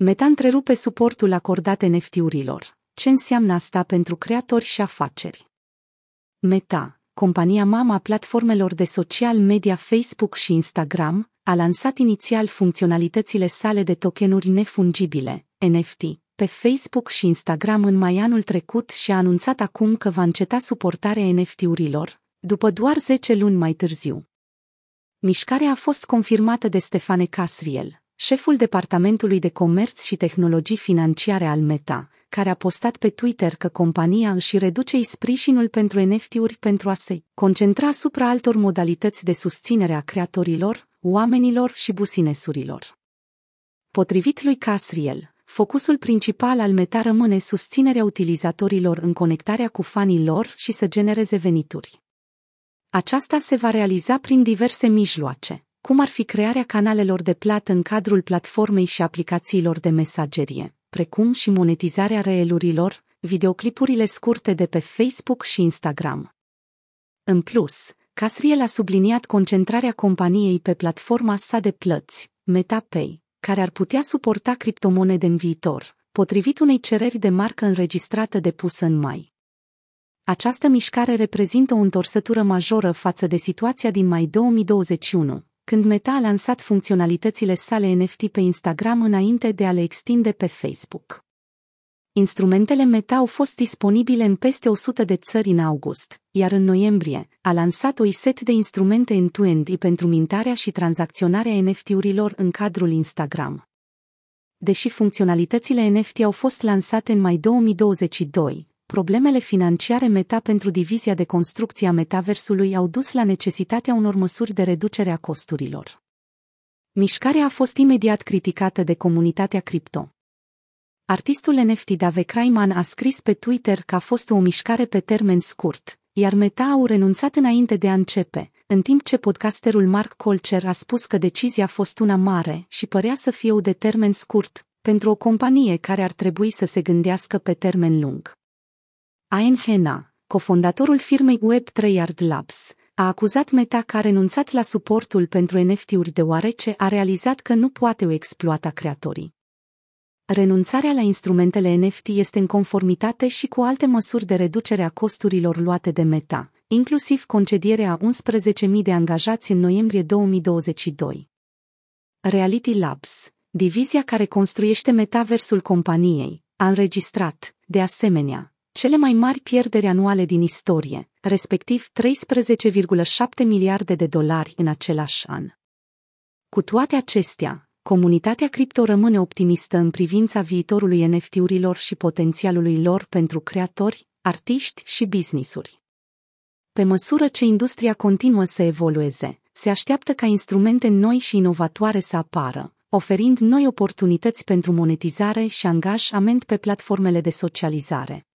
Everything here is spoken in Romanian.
Meta întrerupe suportul acordat NFT-urilor. Ce înseamnă asta pentru creatori și afaceri? Meta, compania mama platformelor de social media Facebook și Instagram, a lansat inițial funcționalitățile sale de tokenuri nefungibile, NFT, pe Facebook și Instagram în mai anul trecut și a anunțat acum că va înceta suportarea NFT-urilor, după doar 10 luni mai târziu. Mișcarea a fost confirmată de Stefane Casriel, șeful Departamentului de Comerț și Tehnologii Financiare al Meta, care a postat pe Twitter că compania își reduce sprijinul pentru NFT-uri pentru a se concentra asupra altor modalități de susținere a creatorilor, oamenilor și businesurilor. Potrivit lui Casriel, focusul principal al Meta rămâne susținerea utilizatorilor în conectarea cu fanii lor și să genereze venituri. Aceasta se va realiza prin diverse mijloace, cum ar fi crearea canalelor de plată în cadrul platformei și aplicațiilor de mesagerie, precum și monetizarea reelurilor, videoclipurile scurte de pe Facebook și Instagram. În plus, Casriel a subliniat concentrarea companiei pe platforma sa de plăți, MetaPay, care ar putea suporta criptomonede în viitor, potrivit unei cereri de marcă înregistrată depusă în mai. Această mișcare reprezintă o întorsătură majoră față de situația din mai 2021, când Meta a lansat funcționalitățile sale NFT pe Instagram înainte de a le extinde pe Facebook. Instrumentele Meta au fost disponibile în peste 100 de țări în august, iar în noiembrie a lansat o set de instrumente end-to-end pentru mintarea și tranzacționarea NFT-urilor în cadrul Instagram. Deși funcționalitățile NFT au fost lansate în mai 2022, problemele financiare Meta pentru divizia de construcție a metaversului au dus la necesitatea unor măsuri de reducere a costurilor. Mișcarea a fost imediat criticată de comunitatea cripto. Artistul NFT Dave Kraiman a scris pe Twitter că a fost o mișcare pe termen scurt, iar Meta au renunțat înainte de a începe, în timp ce podcasterul Mark Colcher a spus că decizia a fost una mare și părea să fie o de termen scurt, pentru o companie care ar trebui să se gândească pe termen lung. Aen Hena, cofondatorul firmei Web3 Yard Labs, a acuzat Meta că a renunțat la suportul pentru NFT-uri deoarece a realizat că nu poate o exploata creatorii. Renunțarea la instrumentele NFT este în conformitate și cu alte măsuri de reducere a costurilor luate de Meta, inclusiv concedierea a 11.000 de angajați în noiembrie 2022. Reality Labs, divizia care construiește metaversul companiei, a înregistrat, de asemenea, cele mai mari pierderi anuale din istorie, respectiv 13,7 miliarde de dolari în același an. Cu toate acestea, comunitatea cripto rămâne optimistă în privința viitorului NFT-urilor și potențialului lor pentru creatori, artiști și businessuri. Pe măsură ce industria continuă să evolueze, se așteaptă ca instrumente noi și inovatoare să apară, oferind noi oportunități pentru monetizare și angajament pe platformele de socializare.